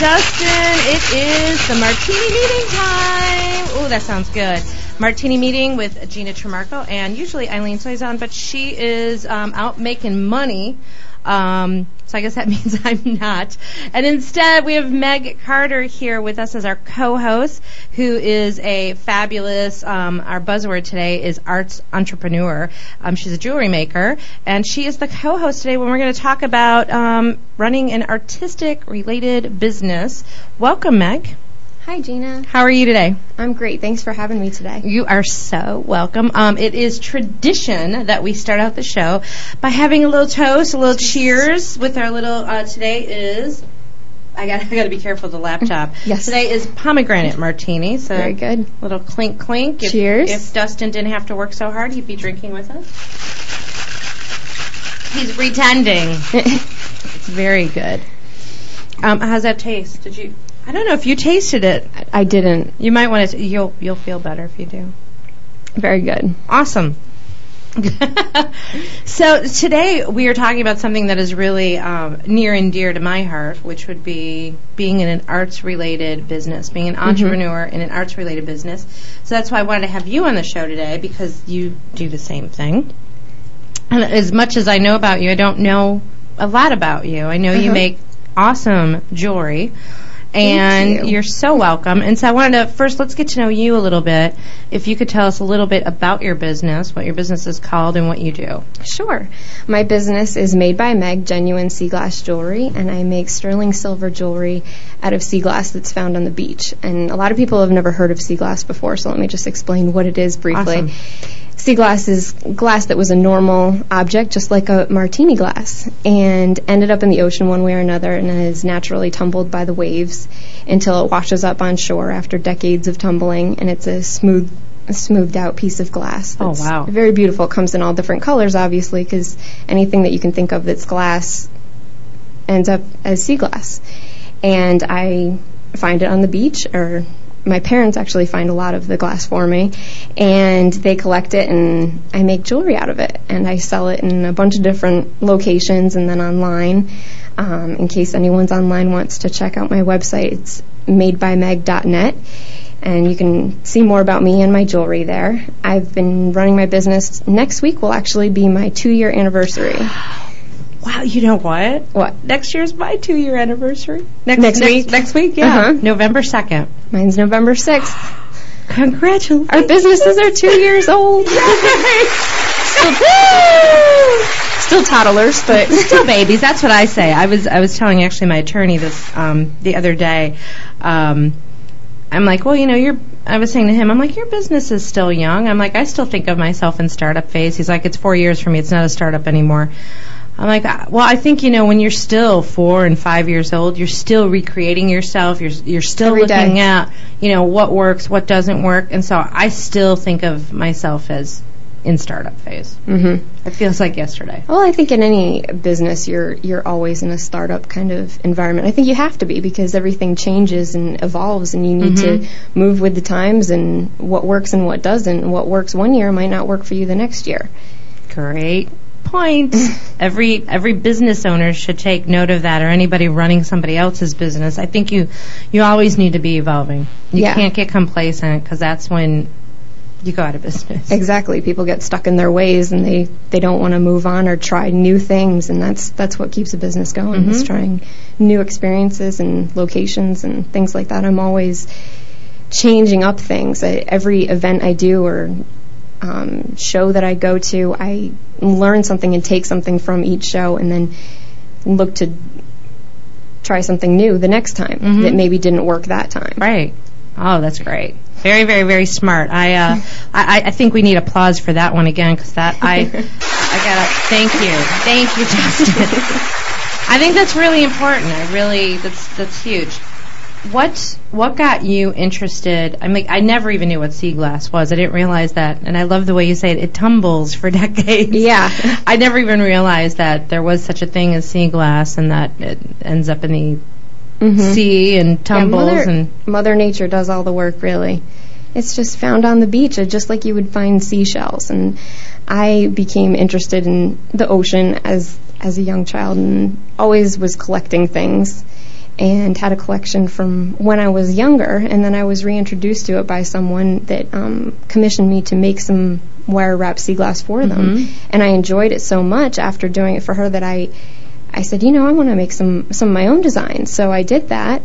Justin. It is the martini meeting time. Oh, that sounds good. Martini meeting with Gina Tremarco, and usually Eileen Soizon, but she is um, out making money. Um, so I guess that means I'm not. And instead, we have Meg Carter here with us as our co-host, who is a fabulous. Um, our buzzword today is arts entrepreneur. Um, she's a jewelry maker, and she is the co-host today when we're going to talk about um, running an artistic related business. Welcome, Meg. Hi, Gina. How are you today? I'm great. Thanks for having me today. You are so welcome. Um, it is tradition that we start out the show by having a little toast, a little cheers with our little. Uh, today is. I got. I got to be careful of the laptop. Yes. Today is pomegranate martini. So Very good. Little clink clink. If, Cheers. If Dustin didn't have to work so hard, he'd be drinking with us. He's pretending. it's very good. Um, how's that taste? Did you? I don't know if you tasted it. I didn't. You might want to. You'll you'll feel better if you do. Very good. Awesome. so today we are talking about something that is really um, near and dear to my heart, which would be being in an arts-related business, being an entrepreneur in an arts-related business. So that's why I wanted to have you on the show today because you do the same thing. And as much as I know about you, I don't know a lot about you. I know you Uh-huh. make awesome jewelry. And you. are so welcome. And so I wanted to first let's get to know you a little bit. If you could tell us a little bit about your business, what your business is called, and what you do. Sure. My business is made by Meg Genuine Sea Glass Jewelry, and I make sterling silver jewelry out of sea glass that's found on the beach. And a lot of people have never heard of sea glass before, so let me just explain what it is briefly. Awesome. Sea glass is glass that was a normal object, just like a martini glass, and ended up in the ocean one way or another and is naturally tumbled by the waves until it washes up on shore after decades of tumbling, and it's a smooth, smoothed out piece of glass. Oh, that's wow. Very beautiful. It comes in all different colors, obviously, because anything that you can think of that's glass ends up as sea glass. And I find it on the beach, or my parents actually find a lot of the glass for me, and they collect it, and I make jewelry out of it, and I sell it in a bunch of different locations and then online. Um, in case anyone's online wants to check out my website, it's madebymeg.net and you can see more about me and my jewelry there. I've been running my business. Next week will actually be my two year anniversary. Wow, you know what? What? Next year's my two year anniversary. Next week? Next week, yeah. Uh-huh. November 2nd. Mine's November 6th. Congratulations. Our businesses are two years old. Still toddlers, but still babies. That's what I say. I was I was telling actually my attorney this um, the other day. Um, I'm like, well, you know, you're. I was saying to him, I'm like, your business is still young. I'm like, I still think of myself in startup phase. He's like, it's four years for me. It's not a startup anymore. I'm like, "Uh, well, I think you know when you're still four and five years old, you're still recreating yourself. You're you're still Every day. looking at you know what works, what doesn't work, and so I still think of myself as in startup phase. Mhm. It feels like yesterday. Well, I think in any business, you're you're always in a startup kind of environment. I think you have to be because everything changes and evolves, and you need to move with the times and what works and what doesn't. What works one year might not work for you the next year. Great point. every every business owner should take note of that, or anybody running somebody else's business. I think you you always need to be evolving. You Yeah. can't get complacent because that's when you go out of business. Exactly. People get stuck in their ways and they, they don't want to move on or try new things and that's that's what keeps a business going is mm-hmm. trying new experiences and locations and things like that. I'm always changing up things. I, every event I do or um, show that I go to, I learn something and take something from each show and then look to try something new the next time that maybe didn't work that time. Right. Oh, that's great. Very, very, very smart. I, uh, I, I think we need applause for that one again because that I, I gotta thank you, thank you, Justin. I think that's really important. I really, that's that's huge. What what got you interested? I mean, I never even knew what sea glass was. I didn't realize that, and I love the way you say it. It tumbles for decades. Yeah. I never even realized that there was such a thing as sea glass, and that it ends up in the Mhm. sea and Yeah, tumbles Mother, and Mother Nature does all the work, really. It's just found on the beach, uh, just like you would find seashells. And I became interested in the ocean as as a young child, and always was collecting things. And had a collection from when I was younger, and then I was reintroduced to it by someone that um, commissioned me to make some wire wrap sea glass for them, and I enjoyed it so much after doing it for her that I. I said, you know, I want to make some some of my own designs. So I did that,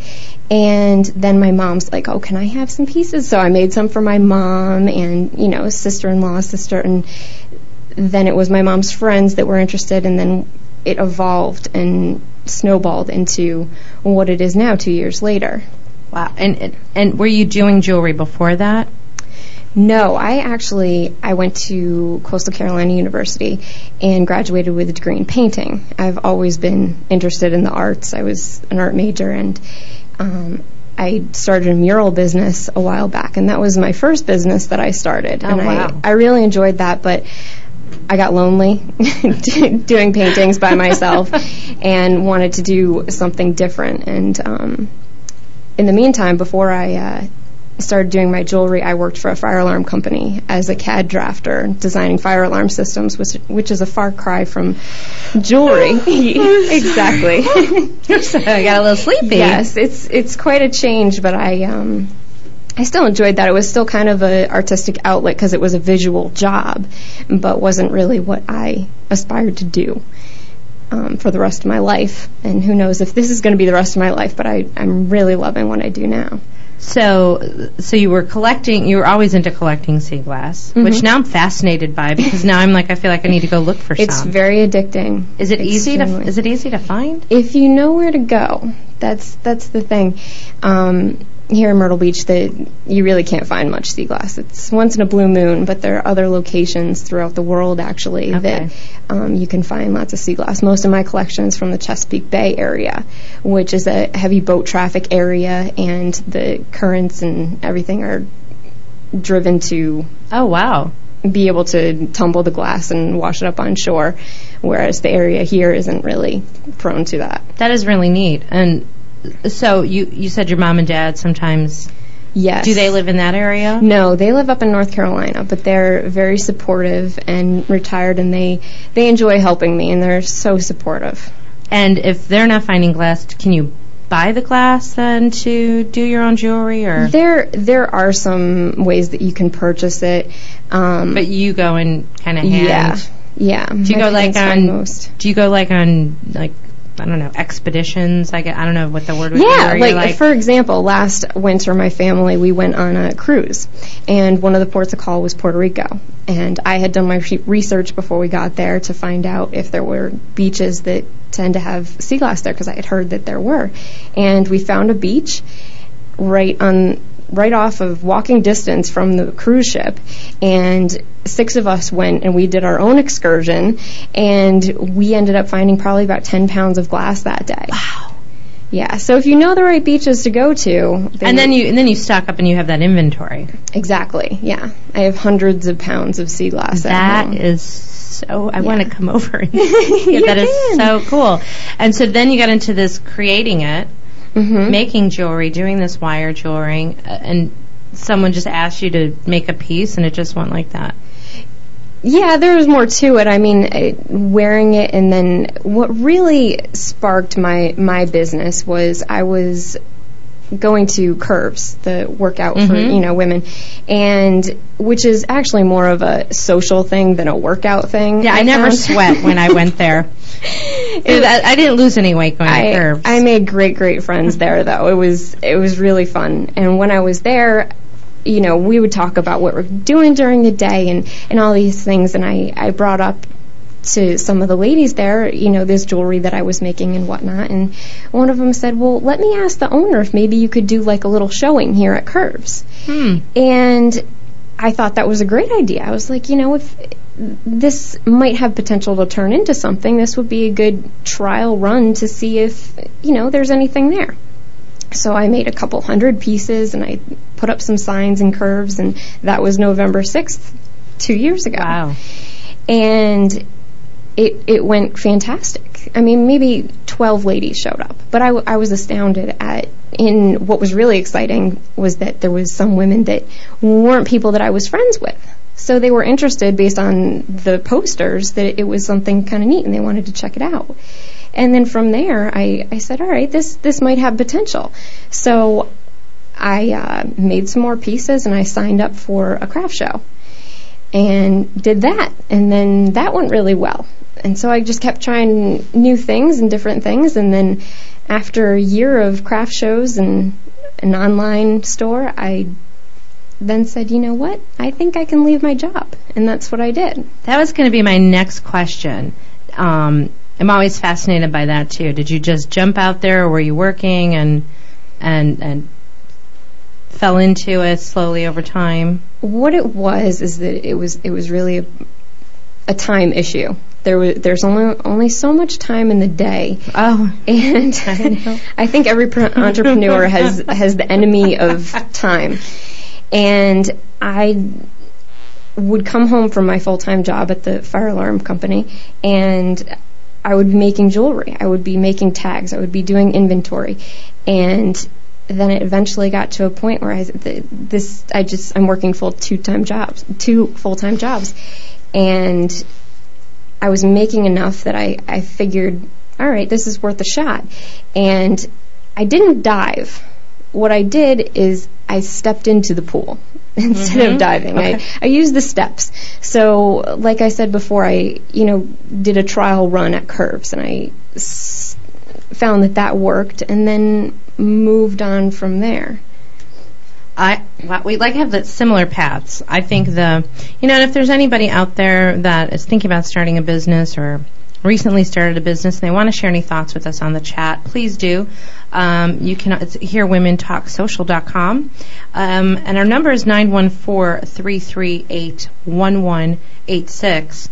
and then my mom's like, oh, can I have some pieces? So I made some for my mom and you know, sister-in-law, sister, and then it was my mom's friends that were interested, and then it evolved and snowballed into what it is now, two years later. Wow. And, and were you doing jewelry before that? No, I actually I went to Coastal Carolina University and graduated with a degree in painting. I've always been interested in the arts. I was an art major and um, I started a mural business a while back, and that was my first business that I started. Oh, and wow. I, I really enjoyed that, but I got lonely doing paintings by myself and wanted to do something different. And um, in the meantime, before I uh, started doing my jewelry, I worked for a fire alarm company as a CAD drafter, designing fire alarm systems, which which is a far cry from jewelry. exactly. I got a little sleepy. yes, it's it's quite a change, but I um, I still enjoyed that. It was still kind of an artistic outlet because it was a visual job, but wasn't really what I aspired to do. Um, for the rest of my life, and who knows if this is going to be the rest of my life, but I, I'm really loving what I do now. So, so you were collecting. You were always into collecting sea glass, which now I'm fascinated by because now I'm like I feel like I need to go look for It's some. It's very addicting. is it easy to? Is it easy to find? if you know where to go, that's that's the thing. Um, here in Myrtle Beach, that you really can't find much sea glass. It's once in a blue moon, but there are other locations throughout the world actually Okay. that um, you can find lots of sea glass. Most of my collection is from the Chesapeake Bay area, which is a heavy boat traffic area, and the currents and everything are driven to Oh wow. be able to tumble the glass and wash it up on shore, whereas the area here isn't really prone to that. That is really neat. And so you you said your mom and dad sometimes Yes. do they live in that area? No, they live up in North Carolina, but they're very supportive and retired, and they they enjoy helping me, and they're so supportive. And if they're not finding glass, can you buy the glass then to do your own jewelry or? There there are some ways that you can purchase it. Um, But you go and kind of hand. yeah, yeah. Do you go like on? most? Do you go like on like I don't know expeditions? I get I don't know what the word would be. Yeah, you're like, for example, last winter, my family we went on a cruise, and one of the ports of call was Puerto Rico. And I had done my research before we got there to find out if there were beaches that tend to have sea glass there, because I had heard that there were. And we found a beach right on right off of walking distance from the cruise ship and six of us went and we did our own excursion and we ended up finding probably about 10 pounds of glass that day wow. yeah, so if you know the right beaches to go to, And then you and then you stock up and you have that inventory. exactly, yeah, I have hundreds of pounds of sea glass. at home. is so. I want to come over. And You that is so cool. And so then you got into this creating it, Mhm. making jewelry, doing this wire jewelry, uh, and someone just asked you to make a piece, and it just went like that. Yeah, there was more to it. I mean, uh, wearing it, and then what really sparked my my business was I was going to Curves, the workout for Mhm. you know women, and which is actually more of a social thing than a workout thing. Yeah, I, never sweat when I went there. It- I, I didn't lose any weight going to curves. I made great, great friends there, though. It was it was really fun. And when I was there, you know, we would talk about what we're doing during the day and and all these things. And I I brought up to some of the ladies there, you know, this jewelry that I was making and whatnot. And one of them said, "Well, let me ask the owner if maybe you could do like a little showing here at Curves." Hmm. And I thought that was a great idea. I was like, you know, if this might have potential to turn into something, this would be a good trial run to see if, you know, there's anything there. So I made a couple hundred pieces and I put up some signs and curves, and that was November 6th, two years ago. Wow. And it, it went fantastic. I mean, maybe 12 ladies showed up, but I, w- I was astounded at, in what was really exciting was that there was some women that weren't people that I was friends with. So they were interested based on the posters that it was something kind of neat and they wanted to check it out. And then from there, I, I said, all right, this, this might have potential. So I uh, made some more pieces and I signed up for a craft show and did that. And then that went really well. And so I just kept trying new things and different things. And then after a year of craft shows and an online store, I then said, you know what? I think I can leave my job. And that's what I did. That was going to be my next question. Um, I'm always fascinated by that too. Did you just jump out there, or were you working and and and fell into it slowly over time? What it was is that it was it was really a, a time issue. There was there's only only so much time in the day, Oh, and I. I think every pr- entrepreneur has has the enemy of time. And I would come home from my full time job at the fire alarm company, and I would be making jewelry. I would be making tags. I would be doing inventory, and then it eventually got to a point where I th- this I just I'm working full two time jobs, two full time jobs, and I was making enough that I I figured, all right, this is worth a shot, and I didn't dive. What I did is I stepped into the pool instead of mm-hmm. diving. Okay. I, I used the steps. So, like I said before, I you know did a trial run at curves, and I s- found that that worked, and then moved on from there. I well, we like have the similar paths. I think the you know, and if there's anybody out there that is thinking about starting a business or recently started a business and they want to share any thoughts with us on the chat, please do. Um, you can it's hearwomentalksocial.com. Um, and our number is 914-338-1186.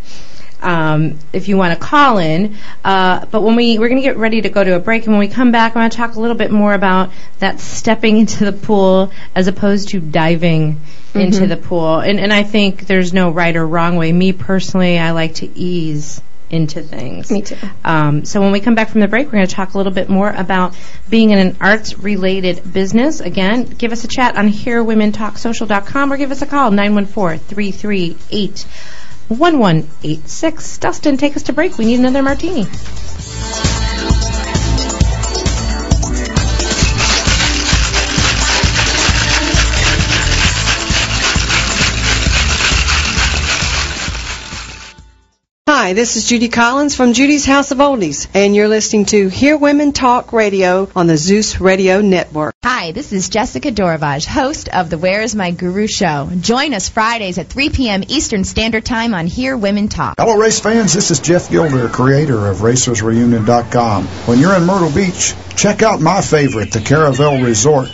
Um, if you want to call in, uh, but when we we're going to get ready to go to a break, and when we come back, I want to talk a little bit more about that stepping into the pool as opposed to diving into the pool. And and I think there's no right or wrong way. Me personally, I like to ease into things. Me too. Um, so when we come back from the break, we're going to talk a little bit more about being in an arts-related business. Again, give us a chat on HearWomenTalkSocial.com or give us a call 914-338-1186. Dustin, take us to break. We need another martini. Hi, this is Judy Collins from Judy's House of Oldies, and you're listening to Hear Women Talk Radio on the Zeus Radio Network. Hi, this is Jessica Doravage, host of the Where is My Guru show. Join us Fridays at 3 p.m. Eastern Standard Time on Hear Women Talk. Hello, race fans. This is Jeff Gilder, creator of RacersReunion.com. When you're in Myrtle Beach, check out my favorite, the Caravel Resort.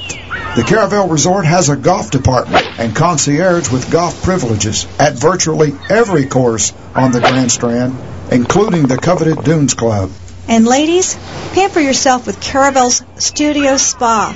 The Caravel Resort has a golf department and concierge with golf privileges at virtually every course on the Grand Strand, including the coveted Dunes Club. And ladies, pamper yourself with Caravel's Studio Spa,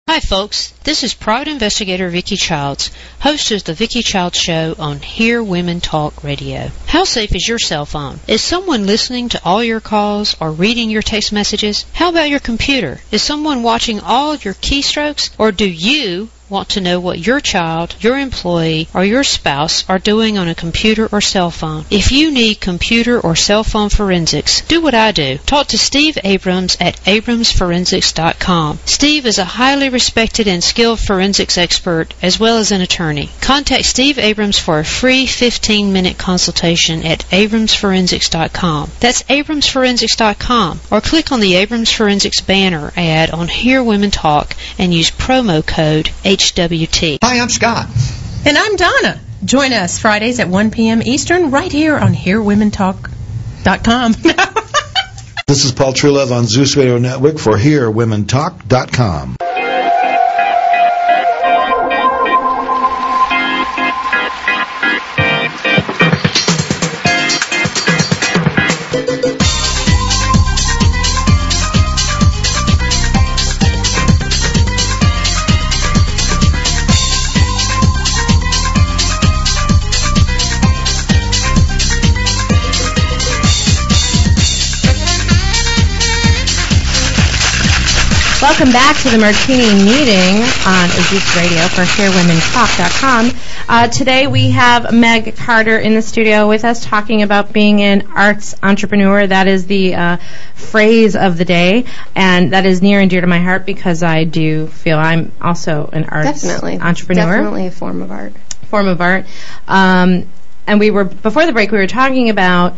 Hi, folks. This is private investigator Vicki Childs, host of the Vicki Childs Show on Hear Women Talk Radio. How safe is your cell phone? Is someone listening to all your calls or reading your text messages? How about your computer? Is someone watching all your keystrokes? Or do you want to know what your child, your employee, or your spouse are doing on a computer or cell phone. If you need computer or cell phone forensics, do what I do. Talk to Steve Abrams at abramsforensics.com. Steve is a highly respected and skilled forensics expert as well as an attorney. Contact Steve Abrams for a free 15-minute consultation at abramsforensics.com. That's abramsforensics.com or click on the Abrams Forensics banner ad on Hear Women Talk and use promo code HWT. Hi, I'm Scott. And I'm Donna. Join us Fridays at 1 p.m. Eastern right here on HearWomenTalk.com. This is Paul Truelove on Zeus Radio Network for HearWomenTalk.com. welcome back to the Martini meeting on Zeus Radio for HearWomenTalk.com. Uh, today we have Meg Carter in the studio with us talking about being an arts entrepreneur. That is the uh, phrase of the day, and that is near and dear to my heart because I do feel I'm also an arts Definitely. entrepreneur Definitely a form of art. form of art. Um, and we were before the break. We were talking about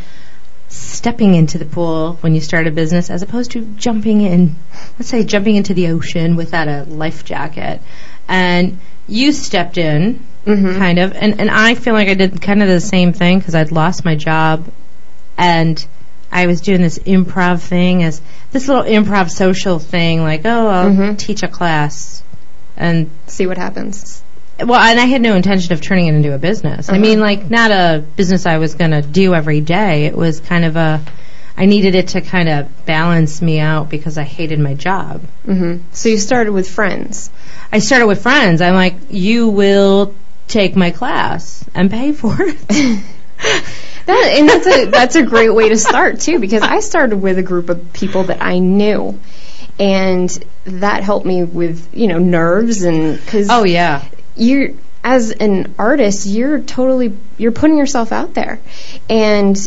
stepping into the pool when you start a business, as opposed to jumping in. Let's say jumping into the ocean without a life jacket. And you stepped in, Mhm. kind of, and and I feel like I did kind of the same thing because I'd lost my job, and I was doing this improv thing as this little improv social thing, like oh I'll Mhm. teach a class, and See what happens. Well, and I had no intention of turning it into a business. I Uh-huh. mean, like, not a business I was going to do every day. It was kind of a, I needed it to kind of balance me out because I hated my job. hmm So you started with friends. I started with friends. I'm like, you will take my class and pay for it. That and that's a that's a great way to start too because I started with a group of people that I knew, and that helped me with you know nerves and because oh, yeah. You're as an artist you're totally you're putting yourself out there, and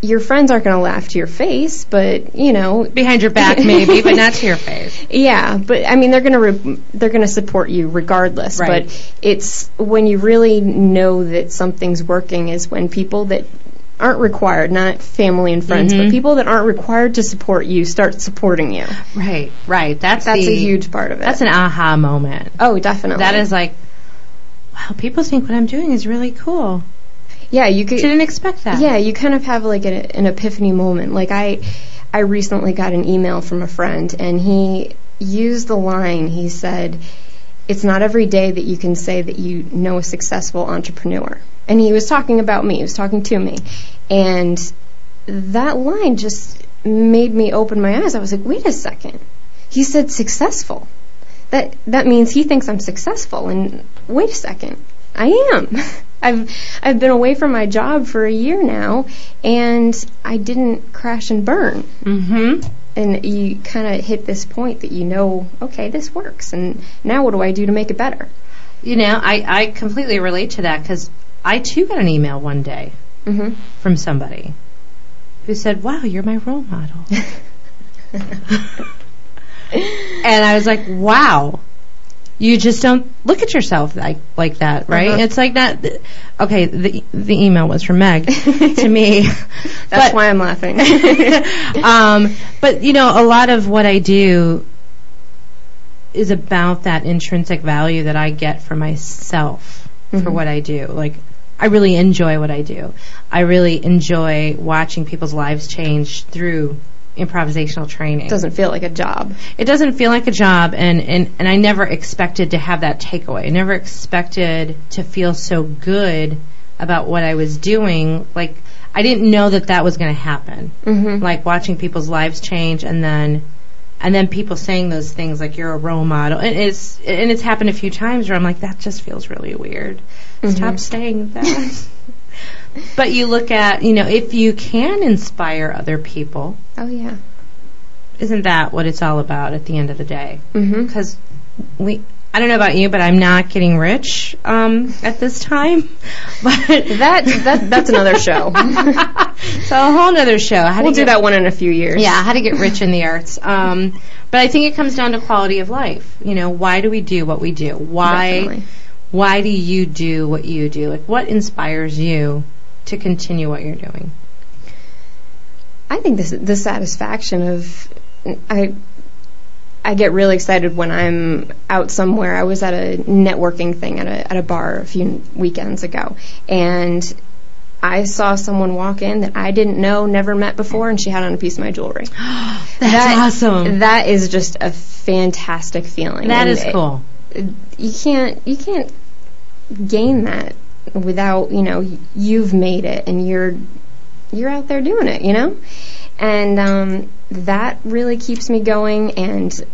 your friends aren't going to laugh to your face, but you know Behind your back, maybe, but not to your face. yeah, but I mean they're gonna re- they're gonna support you regardless. Right. But it's when you really know that something's working is when people that aren't required, not family and friends, Mhm. but people that aren't required to support you start supporting you. Right, right. That's That's the, a huge part of it. That's an aha moment. oh, definitely. That is like, wow, people think what I'm doing is really cool. yeah. You could Didn't expect that. Yeah, you kind of have like an, an epiphany moment. Like I, I recently got an email from a friend, and he used the line. He said, "It's not every day that you can say that you know a successful entrepreneur." And he was talking about me. He was talking to me, and that line just made me open my eyes. I was like, "Wait a second." He said successful. That that means he thinks I'm successful. And wait a second, I am. I've I've been away from my job for a year now, and I didn't crash and burn. Mm-hmm. And you kind of hit this point that you know, okay, this works, and now what do I do to make it better? You know, I, I completely relate to that because I too got an email one day hmm from somebody who said, "Wow, you're my role model," and I was like, "Wow." You just don't look at yourself like like that, right? Uh-huh. It's like not okay. The the email was from Meg to me. That's But- why I'm laughing. um, but you know, a lot of what I do is about that intrinsic value that I get for myself for Mhm. what I do. Like, I really enjoy what I do. I really enjoy watching people's lives change through improvisational training. It doesn't feel like a job. It doesn't feel like a job, and, and, and I never expected to have that takeaway. I never expected to feel so good about what I was doing. Like, I didn't know that that was going to happen Mm-hmm. like watching people's lives change and then and then people saying those things like you're a role model and it's and it's happened a few times where I'm like that just feels really weird stop Mhm. saying that but you look at you know if you can inspire other people oh yeah. isn't that what it's all about at the end of the day Mm-hmm. because we I don't know about you, but I'm not getting rich um, at this time. But That that that's another show. so a whole nother show. How we'll do get- that one in a few years. Yeah, how to get rich in the arts. Um, but I think it comes down to quality of life. You know, why do we do what we do? Why Definitely. why do you do what you do? Like what inspires you to continue what you're doing? I think this the satisfaction of I I get really excited when I'm out somewhere. I was at a networking thing at a at a bar a few weekends ago, and I saw someone walk in that I didn't know, never met before, and she had on a piece of my jewelry. That's That- awesome. That is just a fantastic feeling. that And is it- cool. you can't you can't gain that without you know you've made it and you're you're out there doing it you know? And um, that really keeps me going and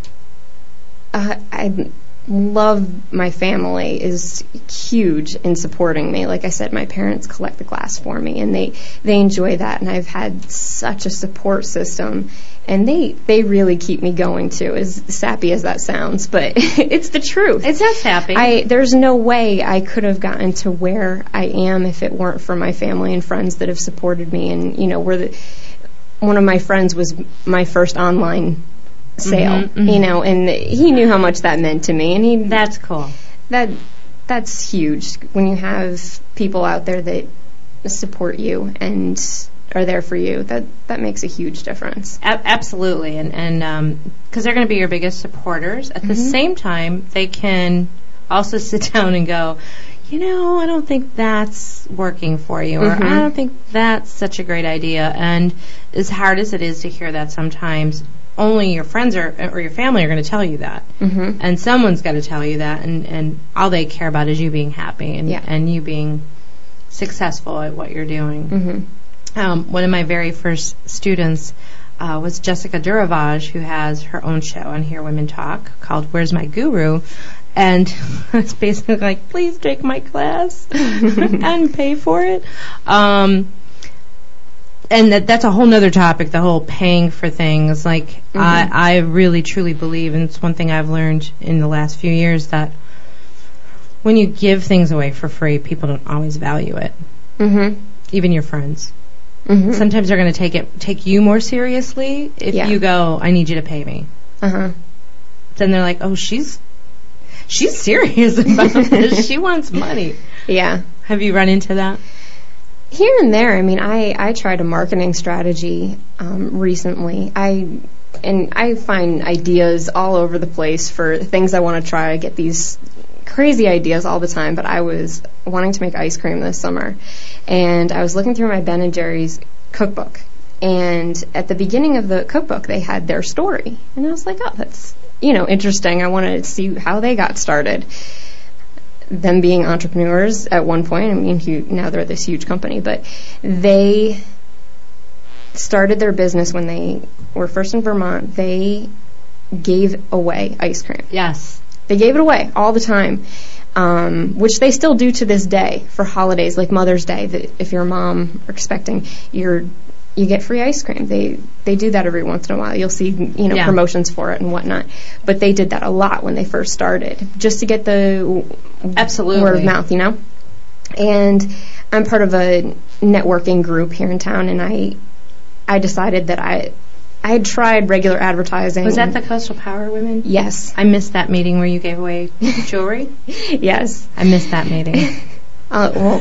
uh, I love my family is huge in supporting me. Like I said my parents collect the glass for me and they they enjoy that and I've had such a support system and they they really keep me going too. As sappy as that sounds, but it's the truth. It sounds happy. I there's no way I could have gotten to where I am if it weren't for my family and friends that have supported me. And you know, where the one of my friends was my first online sale. Mhm, mhm. You know, and he knew how much that meant to me, and he That's cool. that that's huge when you have people out there that support you and are there for you. That that makes a huge difference. A- absolutely, and and because they're going to be your biggest supporters. At the Mhm. same time, they can also sit down and go, you know, I don't think that's working for you, or Mhm. I don't think that's such a great idea. And as hard as it is to hear that, sometimes only your friends or or your family are going to tell you that, Mhm. and someone's got to tell you that, and and all they care about is you being happy and Yeah. and you being successful at what you're doing Mhm. Um, one of my very first students uh, was Jessica Duravaj, who has her own show on Hear Women Talk called Where's My Guru? And it's basically like, please take my class and pay for it. Um, and that, that's a whole nother topic, the whole paying for things. Like, I, I really truly believe, and it's one thing I've learned in the last few years, that when you give things away for free, people don't always value it, Mhm. even your friends Mhm. sometimes they're going to take it take you more seriously if Yeah. you go i need you to pay me Uh-huh. then they're like oh she's she's serious about this she wants money Yeah. have you run into that Here and there, I mean, I, I tried a marketing strategy um, recently. I and I find ideas all over the place for things I want to try. I get these crazy ideas all the time, but I was wanting to make ice cream this summer, and I was looking through my Ben and Jerry's cookbook, and at the beginning of the cookbook, they had their story, and I was like, oh, that's you know interesting. I wanted to see how they got started them being entrepreneurs at one point. I mean, now they're this huge company, but they started their business when they were first in Vermont. They gave away ice cream. yes They gave it away all the time, um, which they still do to this day for holidays like Mother's Day. That if you're a mom or expecting, you're you get free ice cream. They they do that every once in a while. You'll see you know Yeah. promotions for it and whatnot. But they did that a lot when they first started, just to get the Absolutely. word of mouth, you know. And I'm part of a networking group here in town, and I I decided that I I had tried regular advertising. was that the coastal power women yes i missed that meeting where you gave away jewelry yes. i missed that meeting Uh, well,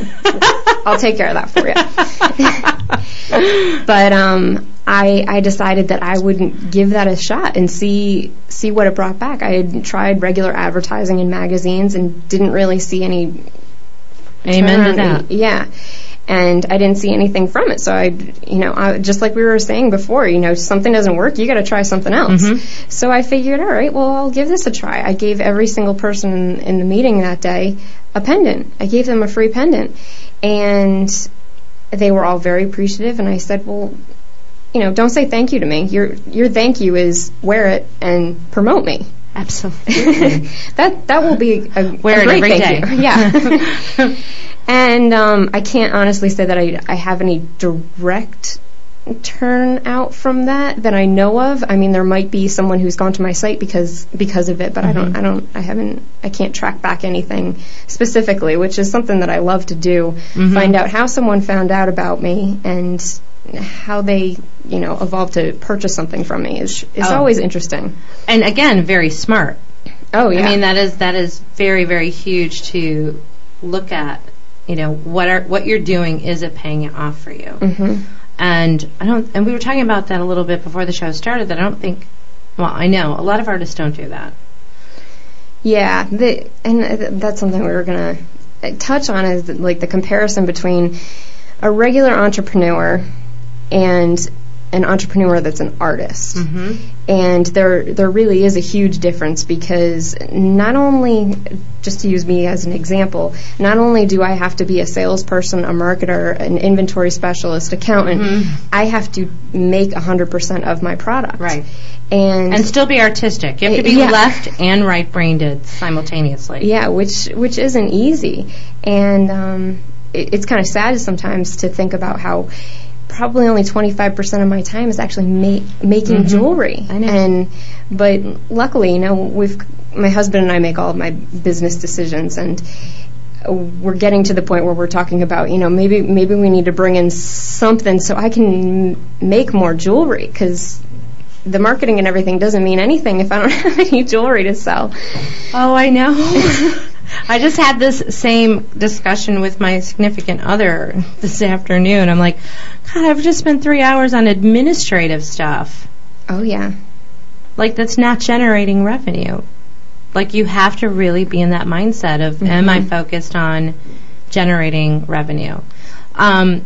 I'll take care of that for you. but um, I I decided that I wouldn't give that a shot and see see what it brought back. I had tried regular advertising in magazines and didn't really see any amen to that Yeah. And I didn't see anything from it. So I, you know, I, just like we were saying before, you know, something doesn't work, you got to try something else. Mm-hmm. So I figured, all right, well, I'll give this a try. I gave every single person in, in the meeting that day a pendant. I gave them a free pendant. And they were all very appreciative. And I said, well, you know, don't say thank you to me. Your your thank you is wear it and promote me. absolutely that that will be a, Wear a it great every day. you. Yeah. and um, I can't honestly say that I I have any direct turnout from that that I know of. I mean, there might be someone who's gone to my site because because of it, but I don't I don't I haven't I can't track back anything specifically, which is something that I love to do. Find out how someone found out about me and how they you know evolved to purchase something from me is is Oh. always interesting. and again very smart Oh yeah. I mean that is that is very very huge to look at. You know what are what you're doing is it paying it off for you? Mhm. And I don't. And we were talking about that a little bit before the show started. That I don't think. Well, I know a lot of artists don't do that. Yeah, the, and that's something we were gonna uh, touch on is like the comparison between a regular entrepreneur and an entrepreneur that's an artist. Mm-hmm. And there there really is a huge difference because not only just to use me as an example, not only do I have to be a salesperson, a marketer, an inventory specialist, accountant, I have to make 100% of my product. Right. And And still be artistic. You have to be Yeah. left and right brained simultaneously. Yeah, which which isn't easy, and um, it, it's kind of sad sometimes to think about how probably only 25% of my time is actually ma- making mm-hmm. jewelry. I know. And but luckily, you know, we've my husband and I make all of my business decisions and we're getting to the point where we're talking about, you know, maybe maybe we need to bring in something so I can m- make more jewelry cuz the marketing and everything doesn't mean anything if I don't have any jewelry to sell. Oh, I know. I just had this same discussion with my significant other this afternoon. I'm like, God, I've just spent three hours on administrative stuff. Oh yeah. Like, that's not generating revenue. Like, you have to really be in that mindset of, am I focused on generating revenue? Um,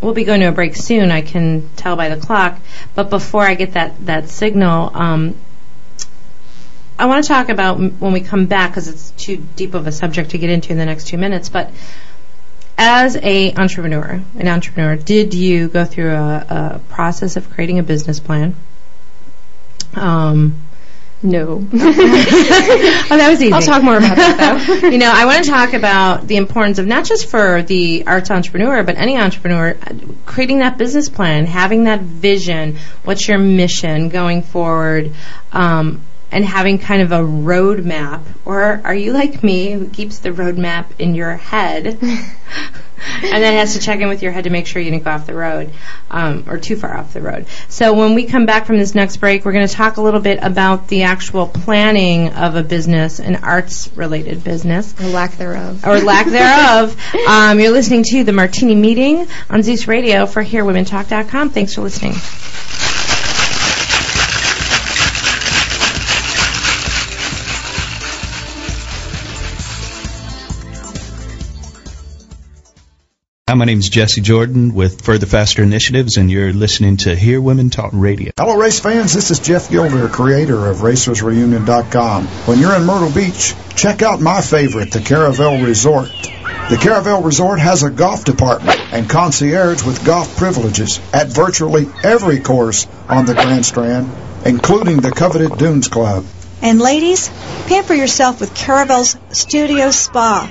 we'll be going to a break soon, I can tell by the clock. But before I get that, that signal, um, I want to talk about m- when we come back because it's too deep of a subject to get into in the next two minutes. But as a entrepreneur, an entrepreneur, did you go through a, a process of creating a business plan? Um, No. oh, that was easy. I'll talk more about that though. you know, I want to talk about the importance of not just for the arts entrepreneur, but any entrepreneur, uh, creating that business plan, having that vision. What's your mission going forward? Um, and having kind of a roadmap, or are you like me who keeps the roadmap in your head, and then has to check in with your head to make sure you didn't go off the road um, or too far off the road? So when we come back from this next break, we're going to talk a little bit about the actual planning of a business, an arts-related business, or lack thereof. or lack thereof. um, you're listening to the Martini Meeting on Zeus Radio for HearWomenTalk.com. Thanks for listening. Hi, my name is Jesse Jordan with Further Faster Initiatives, and you're listening to Hear Women Talk Radio. Hello, race fans. This is Jeff Gilder, creator of RacersReunion.com. When you're in Myrtle Beach, check out my favorite, the Caravel Resort. The Caravel Resort has a golf department and concierge with golf privileges at virtually every course on the Grand Strand, including the coveted Dunes Club. And ladies, pamper yourself with Caravel's Studio Spa,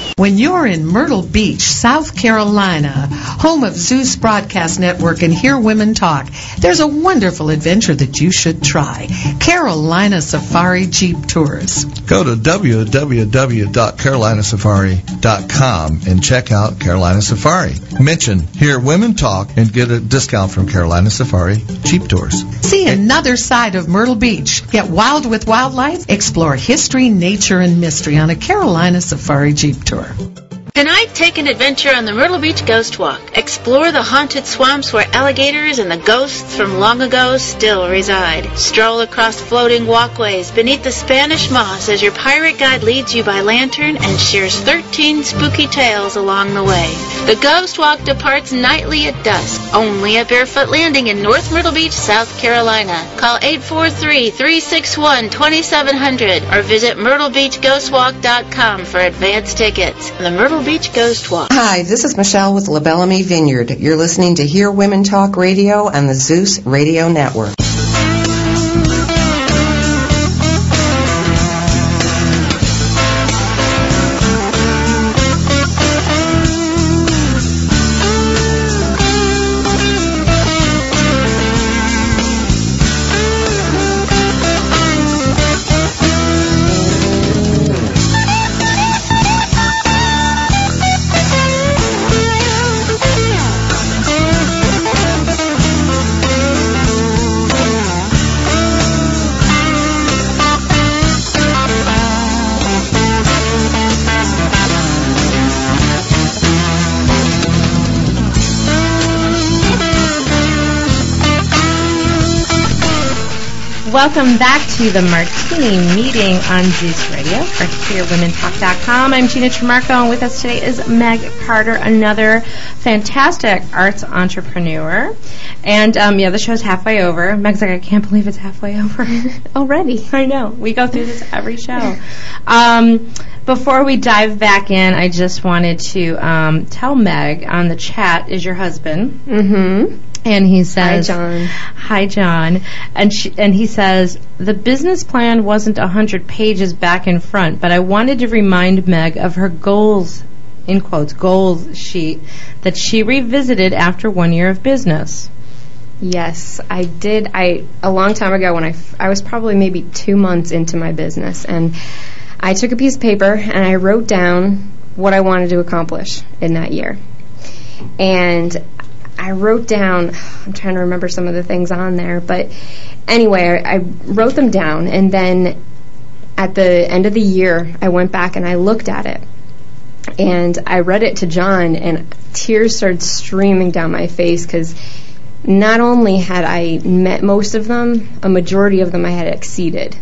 When you're in Myrtle Beach, South Carolina, home of Zeus Broadcast Network and Hear Women Talk, there's a wonderful adventure that you should try. Carolina Safari Jeep Tours. Go to www.carolinasafari.com and check out Carolina Safari. Mention Hear Women Talk and get a discount from Carolina Safari Jeep Tours. See another side of Myrtle Beach. Get wild with wildlife. Explore history, nature, and mystery on a Carolina Safari Jeep Tour. Consumer. Tonight, take an adventure on the Myrtle Beach Ghost Walk. Explore the haunted swamps where alligators and the ghosts from long ago still reside. Stroll across floating walkways beneath the Spanish moss as your pirate guide leads you by lantern and shares 13 spooky tales along the way. The Ghost Walk departs nightly at dusk, only at Barefoot Landing in North Myrtle Beach, South Carolina. Call 843-361-2700 or visit myrtlebeachghostwalk.com for advance tickets. The Myrtle Beach Ghost Walk. Hi, this is Michelle with La Belle Amie Vineyard. You're listening to Hear Women Talk Radio on the Zeus Radio Network. Welcome back to the Martini meeting on Zeus Radio or HearWomenTalk.com. I'm Gina Tremarco, and with us today is Meg Carter, another fantastic arts entrepreneur. And um, yeah, the show's halfway over. Meg's like, I can't believe it's halfway over already. I know. We go through this every show. Um, before we dive back in, I just wanted to um, tell Meg on the chat is your husband. Mm-hmm. And he says, Hi, John. Hi, John. And she, and he says the business plan wasn't a hundred pages back and front, but I wanted to remind Meg of her goals, in quotes, goals sheet that she revisited after one year of business. Yes, I did. I a long time ago when I f- I was probably maybe two months into my business, and I took a piece of paper and I wrote down what I wanted to accomplish in that year. And I wrote down, I'm trying to remember some of the things on there, but anyway, I, I wrote them down, and then at the end of the year, I went back and I looked at it. And I read it to John, and tears started streaming down my face because not only had I met most of them, a majority of them I had exceeded.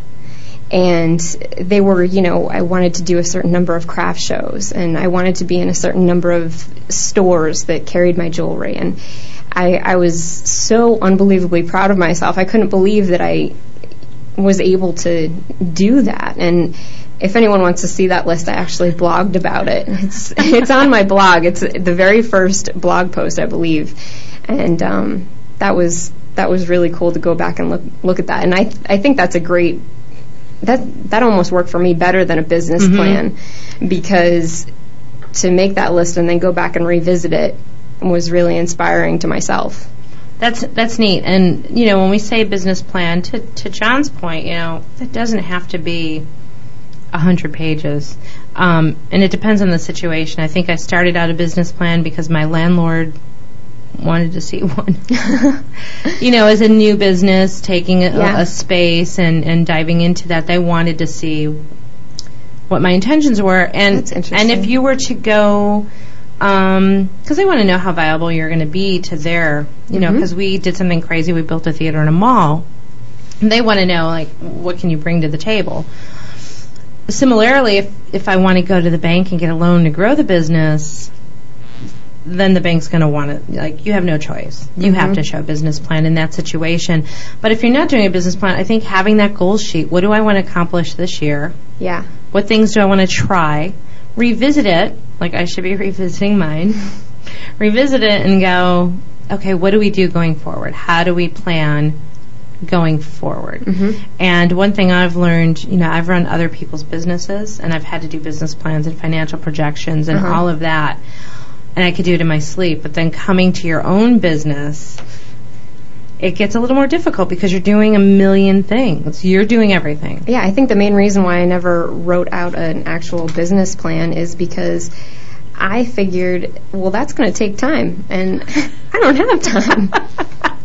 And they were, you know, I wanted to do a certain number of craft shows, and I wanted to be in a certain number of stores that carried my jewelry. And I, I was so unbelievably proud of myself. I couldn't believe that I was able to do that. And if anyone wants to see that list, I actually blogged about it. It's it's on my blog. It's the very first blog post, I believe, and um, that was that was really cool to go back and look look at that. And I I think that's a great that that almost worked for me better than a business Mhm. plan because to make that list and then go back and revisit it was really inspiring to myself. That's that's neat. And you know, when we say business plan, to to John's point, you know, that doesn't have to be a hundred pages. Um, and it depends on the situation. I think I started out a business plan because my landlord wanted to see one. you know, as a new business, taking a, Yeah. a space and, and diving into that, they wanted to see what my intentions were. And and if you were to go, because they want to know how viable you're going to be to their, you know, Mhm. because we did something crazy. We built a theater in a mall. And they want to know like what can you bring to the table. Similarly, if if I want to go to the bank and get a loan to grow the business, then the bank's going to want to like you have no choice. You have Mhm. to show a business plan in that situation. But if you're not doing a business plan, I think having that goal sheet, what do I want to accomplish this year? Yeah. What things do I want to try? Revisit it, like I should be revisiting mine. Revisit it and go, okay, what do we do going forward? How do we plan going forward? Mhm. And one thing I've learned, you know, I've run other people's businesses and I've had to do business plans and financial projections and Uh-huh. all of that. And I could do it in my sleep. But then coming to your own business, it gets a little more difficult because you're doing a million things. You're doing everything. Yeah, I think the main reason why I never wrote out an actual business plan is because I figured, well, that's going to take time, and I don't have time.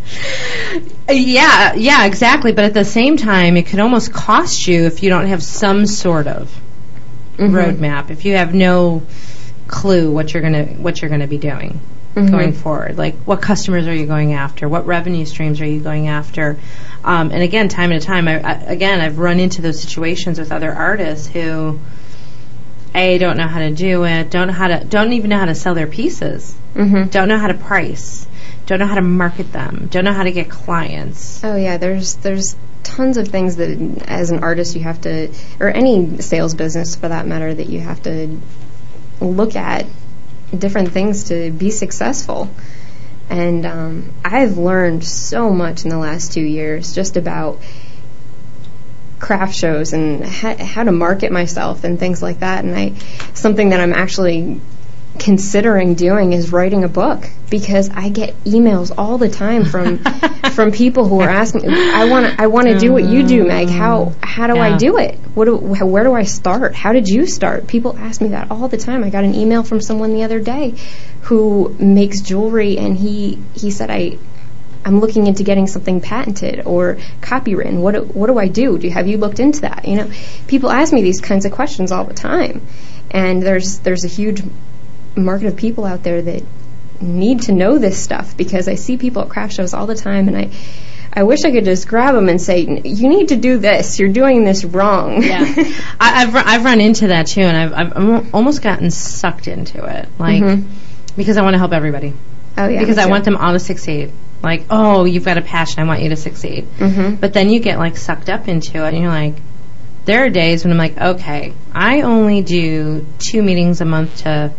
Yeah, yeah, exactly. But at the same time, it could almost cost you if you don't have some sort of Mhm. roadmap. If you have no clue what you're gonna what you're gonna be doing Mhm. going forward, like what customers are you going after? What revenue streams are you going after? Um, and again, time and time, I, I, again, I've run into those situations with other artists who a don't know how to do it, don't know how to, don't even know how to sell their pieces, Mhm. don't know how to price, don't know how to market them, don't know how to get clients. Oh yeah, there's there's tons of things that as an artist you have to, or any sales business for that matter, that you have to look at different things to be successful. And um, I've learned so much in the last two years just about craft shows and ha- how to market myself and things like that. And I, something that I'm actually considering doing is writing a book because I get emails all the time from from people who are asking I want to I want to do what you do Meg. How how do I do it? What do, where do I start? How did you start? People ask me that all the time. I got an email from someone the other day who makes jewelry and he he said I I'm looking into getting something patented or copywritten. What do, what do I do? Do you, have you looked into that? You know, people ask me these kinds of questions all the time, and there's there's a huge market of people out there that need to know this stuff because I see people at craft shows all the time, and I I wish I could just grab them and say, "You need to do this. You're doing this wrong." Yeah, I, I've run, I've run into that too, and I've I've almost gotten sucked into it, like Mhm. because I want to help everybody. Oh yeah. because I want them all to succeed. Like, oh, you've got a passion. I want you to succeed. Mm-hmm. But then you get like sucked up into it, and you're like, there are days when I'm like, okay, I only do two meetings a month to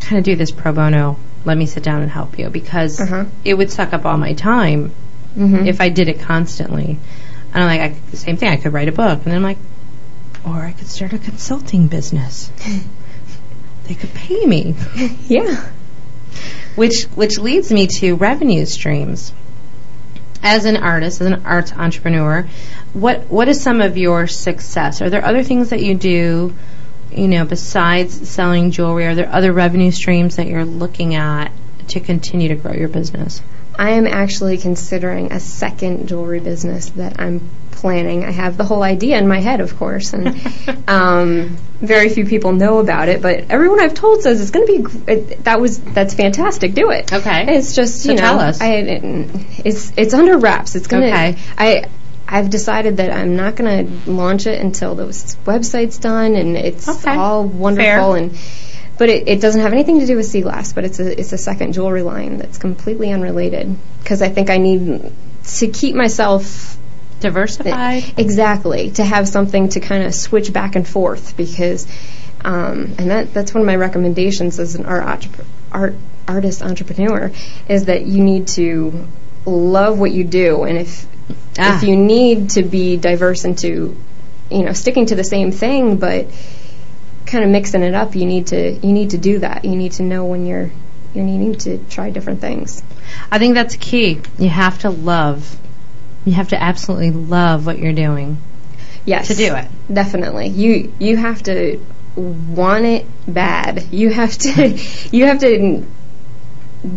kind of do this pro bono. Let me sit down and help you because Uh-huh. it would suck up all my time Mhm. if I did it constantly. And I'm like, I, the same thing. I could write a book, and then I'm like, or I could start a consulting business. they could pay me. yeah. Which which leads me to revenue streams. As an artist, as an arts entrepreneur, what what is some of your success? Are there other things that you do, you know, besides selling jewelry? Are there other revenue streams that you're looking at to continue to grow your business? I am actually considering a second jewelry business that I'm planning. I have the whole idea in my head, of course, and um, very few people know about it. But everyone I've told says it's going to be. It, that was that's fantastic. Do it. Okay. It's just So you know, tell us. I, it's it's under wraps. It's gonna. Okay. I. I've decided that I'm not going to launch it until the website's done and it's Okay. all wonderful Fair. and but it, it doesn't have anything to do with sea glass, but it's a it's a second jewelry line that's completely unrelated because I think I need to keep myself Diversified. exactly to have something to kind of switch back and forth because um, and that that's one of my recommendations as an art entrep- art artist entrepreneur is that you need to love what you do and if Ah. if you need to be diverse into you know sticking to the same thing but kind of mixing it up you need to you need to do that you need to know when you're you're needing to try different things I think that's key. You have to love. You have to absolutely love what you're doing. yes To do it. definitely you you have to want it bad you have to you have to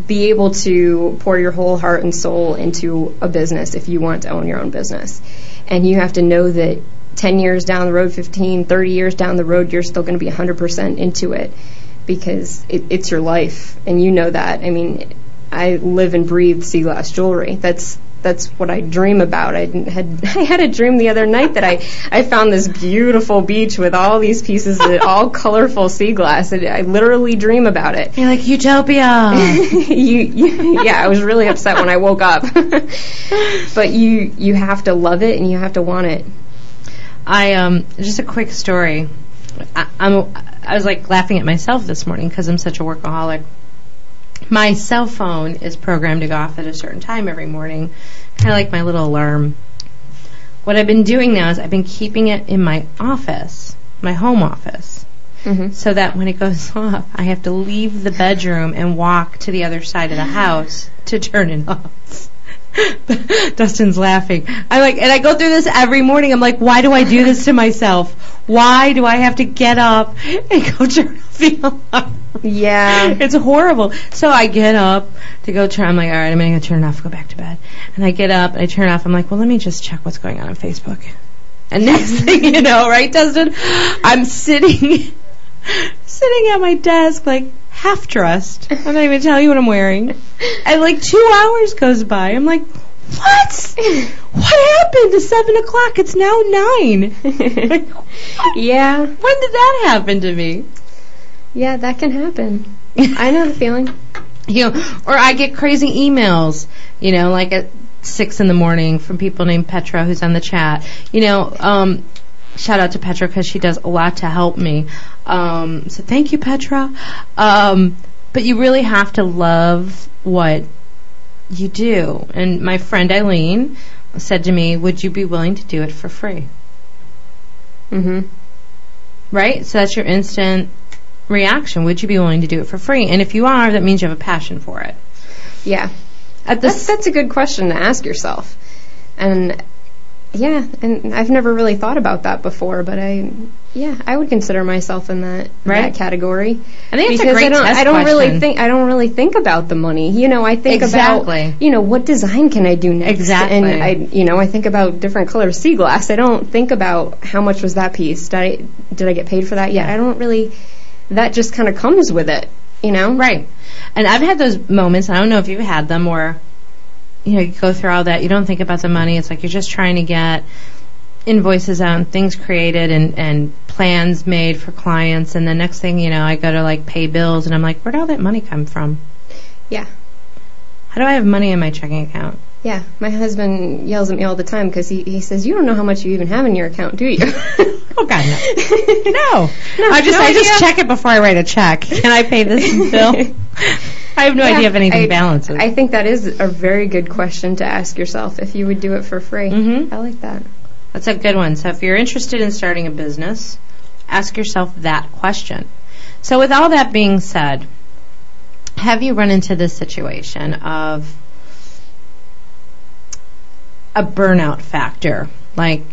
be able to pour your whole heart and soul into a business if you want to own your own business. And you have to know that 10 years down the road 15 30 years down the road you're still going to be 100% into it because it, it's your life. And you know that. I mean i live and breathe sea glass jewelry. That's that's what I dream about. I had I had a dream the other night that I I found this beautiful beach with all these pieces of all colorful sea glass, and I literally dream about it. You're like utopia. you, you yeah, I was really upset when I woke up. but you you have to love it and you have to want it. I um just a quick story. I, I'm I was like laughing at myself this morning because I'm such a workaholic. My cell phone is programmed to go off at a certain time every morning, kind of like my little alarm. What I've been doing now is I've been keeping it in my office, my home office, Mm-hmm. so that when it goes off, I have to leave the bedroom and walk to the other side of the house to turn it off. Dustin's laughing. I like, and I go through this every morning. I'm like, why do I do this to myself? Why do I have to get up and go turn off the alarm? Yeah. It's horrible. So I get up to go turn. I'm like, all right, I'm gonna go turn it off. Go back to bed. And I get up and I turn it off. I'm like, well, let me just check what's going on on Facebook. And next thing you know, right, Dustin, I'm sitting, sitting at my desk, like half dressed. I'm not even telling you what I'm wearing. And like two hours goes by. I'm like, what? What happened to seven o'clock? It's now nine. Like, Yeah. when did that happen to me? Yeah, that can happen. I know the feeling. you know, or I get crazy emails, you know, like at six in the morning from people named Petra who's on the chat. You know, um, shout out to Petra because she does a lot to help me. Um, so thank you, Petra. Um, but you really have to love what you do. And my friend Eileen said to me, "Would you be willing to do it for free?" Mm-hmm. Right. So that's your instant reaction. Would you be willing to do it for free? And if you are, that means you have a passion for it. Yeah. At That's that's a good question to ask yourself. And yeah, and I've never really thought about that before, but I yeah, I would consider myself in that Right. that category. I think it's a because I don't I don't really question. think I don't really think about the money. You know, I think Exactly. about you know, what design can I do next? Exactly. And I you know, I think about different color sea glass. I don't think about how much was that piece? Did I did I get paid for that? Yeah, I don't really that just kind of comes with it, you know? Right. And I've had those moments, I don't know if you've had them, where you know, you go through all that. You don't think about the money. It's like you're just trying to get invoices out and things created and, and plans made for clients. And the next thing you know, I go to like pay bills and I'm like, where'd all that money come from? Yeah. How do I have money in my checking account? Yeah, my husband yells at me all the time because he, he says, "You don't know how much you even have in your account, do you?" oh God, no. no. No, I just no I just check it before I write a check. Can I pay this bill? I have no Yeah, idea if anything I, balances. I think that is a very good question to ask yourself if you would do it for free. Mhm. I like that. That's a good one. So if you're interested in starting a business, ask yourself that question. So with all that being said, have you run into this situation of a burnout factor? Like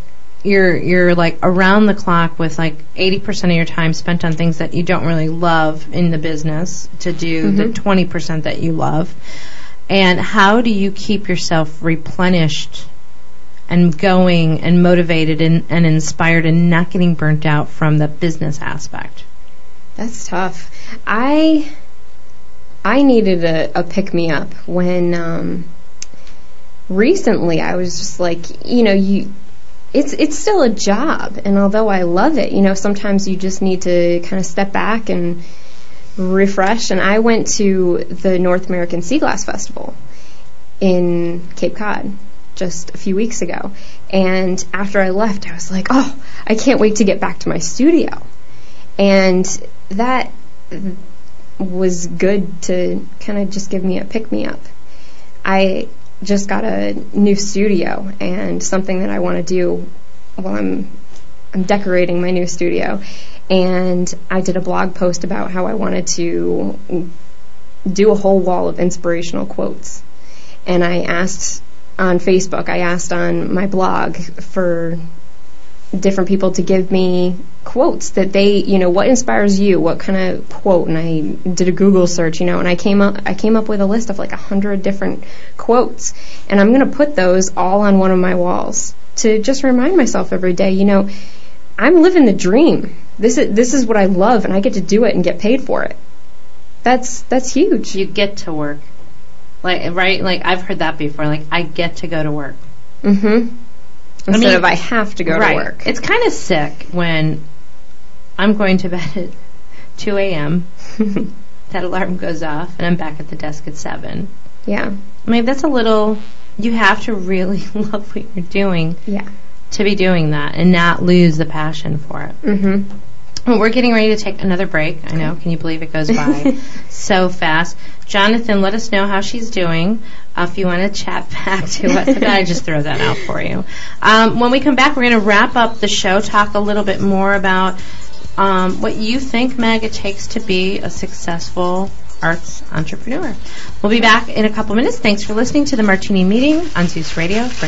you're you're like around the clock with like 80% of your time spent on things that you don't really love in the business to do the Mhm. 20% that you love. And how do you keep yourself replenished and going and motivated and, and inspired and not getting burnt out from the business aspect? That's tough. I I needed a, a pick me up when um, recently I was just like, you know, you it's it's still a job, and although I love it, you know, sometimes you just need to kind of step back and refresh. And I went to the North American Sea Glass Festival in Cape Cod just a few weeks ago, and after I left, I was like, oh, I can't wait to get back to my studio, and that was good to kind of just give me a pick me up. I just got a new studio and something that I want to do while I'm I'm decorating my new studio. And I did a blog post about how I wanted to do a whole wall of inspirational quotes. And I asked on Facebook, I asked on my blog for different people to give me quotes that they, you know, what inspires you? What kind of quote? And I did a Google search, you know, and I came up I came up with a list of like a hundred different quotes, and I'm gonna put those all on one of my walls to just remind myself every day, you know, I'm living the dream. This is this is what I love, and I get to do it and get paid for it. That's that's huge. You get to work. Like right, like I've heard that before. Like I get to go to work. Mm-hmm. I Instead mean- of I have to go right. to work. It's kind of sick when I'm going to bed at 2 a.m. that alarm goes off, and I'm back at the desk at 7. Yeah. I mean, that's a little. You have to really love what you're doing Yeah. to be doing that and not lose the passion for it. Mm-hmm. Well, we're getting ready to take another break. I know. Can you believe it goes by so fast? Jonathan, let us know how she's doing. Uh, if you want to chat back to us, I just throw that out for you. Um, when we come back, we're going to wrap up the show, talk a little bit more about um, what you think, Meg, it takes to be a successful arts entrepreneur. We'll be back in a couple minutes. Thanks for listening to the Martini Meeting on Zeus Radio for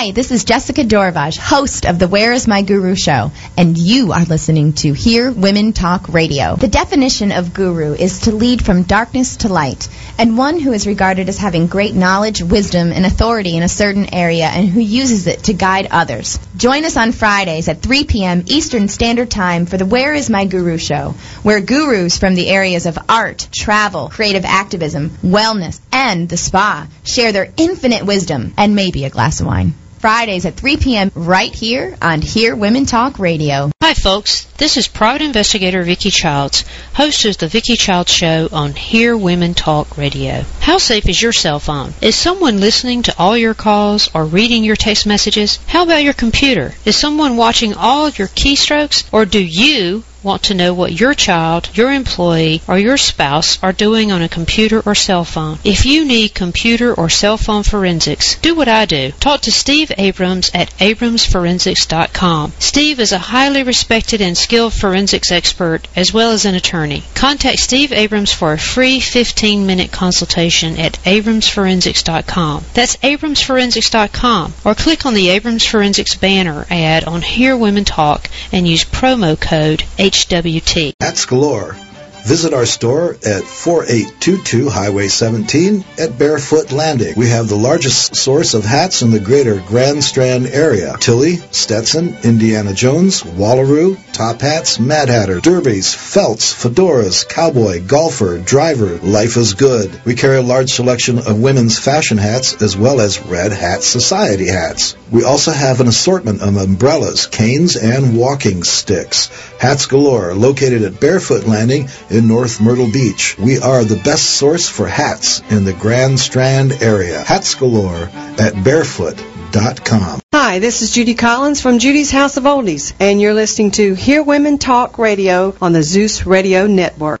Hi, this is Jessica Dorvaj, host of the Where is My Guru show, and you are listening to Hear Women Talk Radio. The definition of guru is to lead from darkness to light, and one who is regarded as having great knowledge, wisdom, and authority in a certain area and who uses it to guide others. Join us on Fridays at 3 p.m. Eastern Standard Time for the Where is My Guru show, where gurus from the areas of art, travel, creative activism, wellness, and the spa share their infinite wisdom and maybe a glass of wine. Fridays at 3 p.m. right here on Hear Women Talk Radio. Hi, folks. This is private investigator Vicki Childs, host of the Vicki Childs Show on Hear Women Talk Radio. How safe is your cell phone? Is someone listening to all your calls or reading your text messages? How about your computer? Is someone watching all of your keystrokes? Or do you want to know what your child, your employee, or your spouse are doing on a computer or cell phone. If you need computer or cell phone forensics, do what I do. Talk to Steve Abrams at abramsforensics.com. Steve is a highly respected and skilled forensics expert as well as an attorney. Contact Steve Abrams for a free 15-minute consultation at abramsforensics.com. That's abramsforensics.com or click on the Abrams Forensics banner ad on Hear Women Talk and use promo code HWT. Hats Galore, Visit our store at 4822 Highway 17 at Barefoot Landing. We have the largest source of hats in the greater Grand Strand area. Tilley, Stetson, Indiana Jones, Wallaroo, top hats, Mad Hatter, derbies, felts, fedoras, cowboy, golfer, driver, life is good. We carry a large selection of women's fashion hats as well as Red Hat Society hats. We also have an assortment of umbrellas, canes, and walking sticks. Hats galore, located at Barefoot Landing in North Myrtle Beach. We are the best source for hats in the Grand Strand area. Hats galore at barefoot.com. Hi, this is Judy Collins from Judy's House of Oldies, and you're listening to Hear Women Talk Radio on the Zeus Radio Network.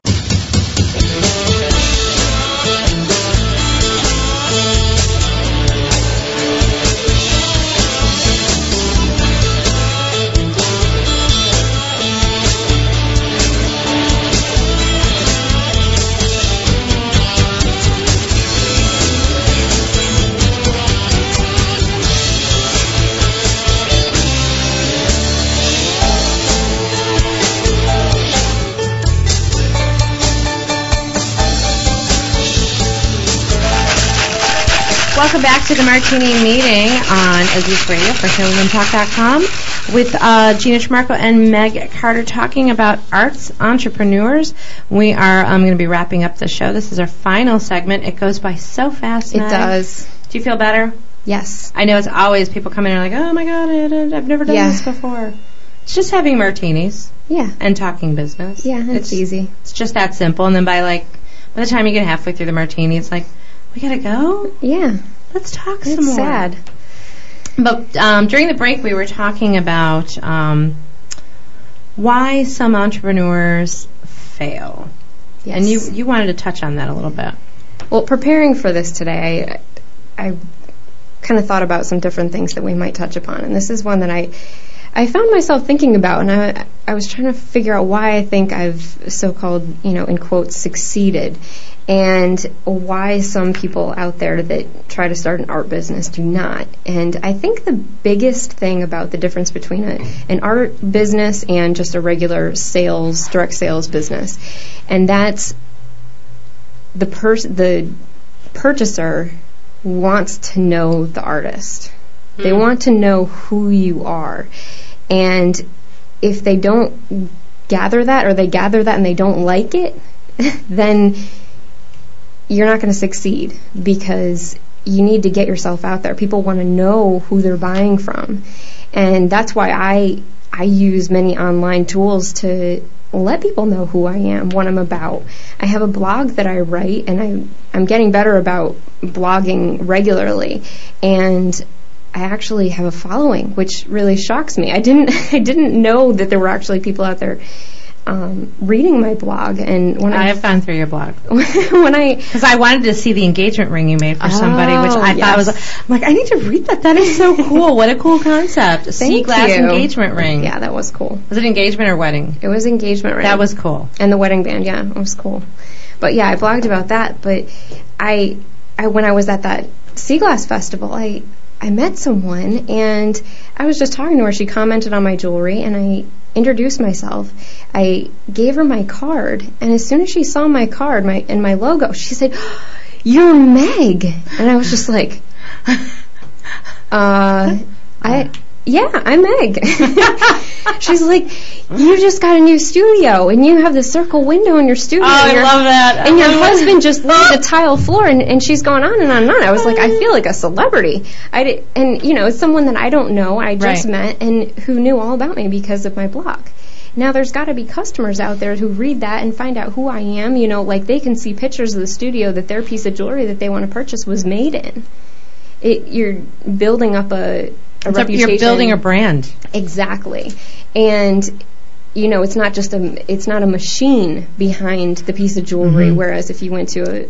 Welcome back to the Martini meeting on Zeus Radio for HearWomenTalk.com with uh, Gina Tremarco and Meg Carter talking about arts entrepreneurs. We are um, going to be wrapping up the show. This is our final segment. It goes by so fast. It Meg. does. Do you feel better? Yes. I know it's always people come in and are like, oh my god, I, I've never done Yeah. this before. It's just having martinis. Yeah. And talking business. Yeah, it's easy. It's just that simple. And then by like, by the time you get halfway through the martini, it's like, we gotta go. Yeah. Let's talk It's some more. It's sad. But um, during the break, we were talking about um, why some entrepreneurs fail. Yes. And you you wanted to touch on that a little bit. Well, preparing for this today, I, I kind of thought about some different things that we might touch upon, and this is one that I, I found myself thinking about, and I, I was trying to figure out why I think I've so-called, you know, in quotes, succeeded, and why some people out there that try to start an art business do not. And I think the biggest thing about the difference between a, an art business and just a regular sales, direct sales business, and that's the pers- the purchaser wants to know the artist. They Mm. want to know who you are. And if they don't gather that or they gather that and they don't like it, then you're not going to succeed because you need to get yourself out there. People want to know who they're buying from. And that's why I I use many online tools to let people know who I am, what I'm about. I have a blog that I write and I I'm getting better about blogging regularly and I actually have a following, which really shocks me. I didn't I didn't know that there were actually people out there um, reading my blog and when I I have gone through your blog when I because I wanted to see the engagement ring you made for somebody, which Oh, I thought was. I'm like I need to read that. That is so cool. what a cool concept. A sea glass you. engagement ring. Yeah, that was cool. Was it engagement or wedding? It was engagement ring. That was cool. and the wedding band. Yeah, it was cool. But yeah, I blogged about that. But I, I when I was at that Sea Glass Festival, I I met someone and I was just talking to her. She commented on my jewelry and I introduced myself. I gave her my card, and as soon as she saw my card, my and my logo, she said, "You're Meg," and I was just like, "Uh, I." Yeah, I'm Meg. She's like, you just got a new studio, and you have the circle window in your studio. Oh, I your- love that. And your husband just laid the tile floor, and, and she's going on and on and on. I was like, I oh. feel like a celebrity. I did, and you know, it's someone that I don't know. I just Right. met, and who knew all about me because of my blog. Now there's got to be customers out there who read that and find out who I am. You know, like they can see pictures of the studio that their piece of jewelry that they want to purchase was made in. It, you're building up a, a It's reputation. you're building a brand. Exactly. And you know, it's not just a it's not a machine behind the piece of jewelry Mhm. whereas if you went to a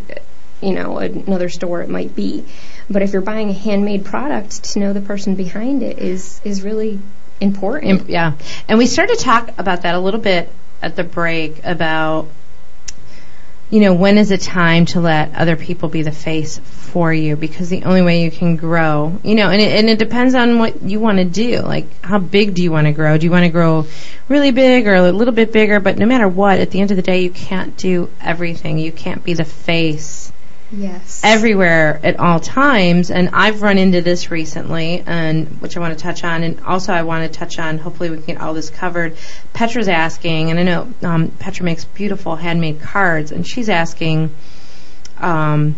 you know, another store it might be. But if you're buying a handmade product, to know the person behind it is is really important. Im- yeah. And we started to talk about that a little bit at the break about you know, when is it time to let other people be the face for you? Because the only way you can grow, you know, and it, and it depends on what you want to do. Like, how big do you want to grow? Do you want to grow really big or a little bit bigger? But no matter what, at the end of the day, you can't do everything. You can't be the face Yes. everywhere at all times and I've run into this recently and which I want to touch on and also I want to touch on hopefully we can get all this covered Petra's asking and I know um, Petra makes beautiful handmade cards and she's asking um,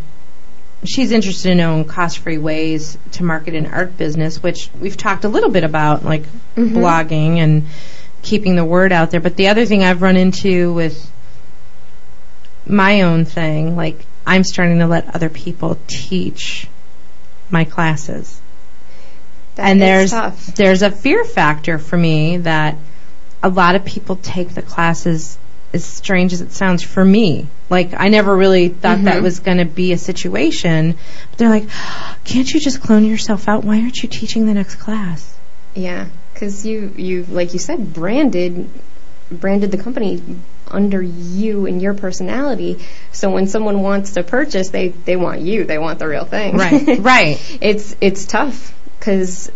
she's interested in knowing cost-free ways to market an art business which we've talked a little bit about like Mhm. blogging and keeping the word out there but the other thing I've run into with my own thing. Like I'm starting to let other people teach my classes. That and there's tough. there's a fear factor for me that a lot of people take the classes as strange as it sounds for me. Like I never really thought that Mhm. was going to be a situation. But they're like, "Can't you just clone yourself out? Why aren't you teaching the next class?" Yeah, because you you like you said branded branded the company under you and your personality. So when someone wants to purchase, they they want you. They want the real thing. Right, right. It's it's tough because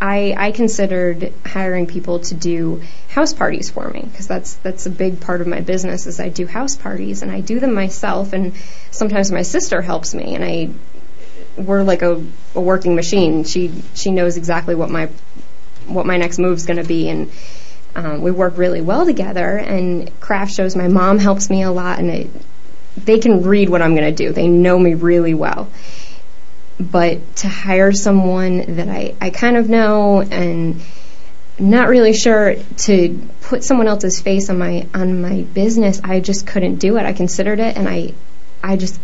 I I considered hiring people to do house parties for me because that's that's a big part of my business is I do house parties and I do them myself and sometimes my sister helps me and I we're like a, a working machine. She she knows exactly what my what my next move's going to be and um, we work really well together and craft shows my mom helps me a lot and it, they can read what i'm going to do they know me really well but to hire someone that I, I kind of know and not really sure to put someone else's face on my on my business i just couldn't do it i considered it and i i just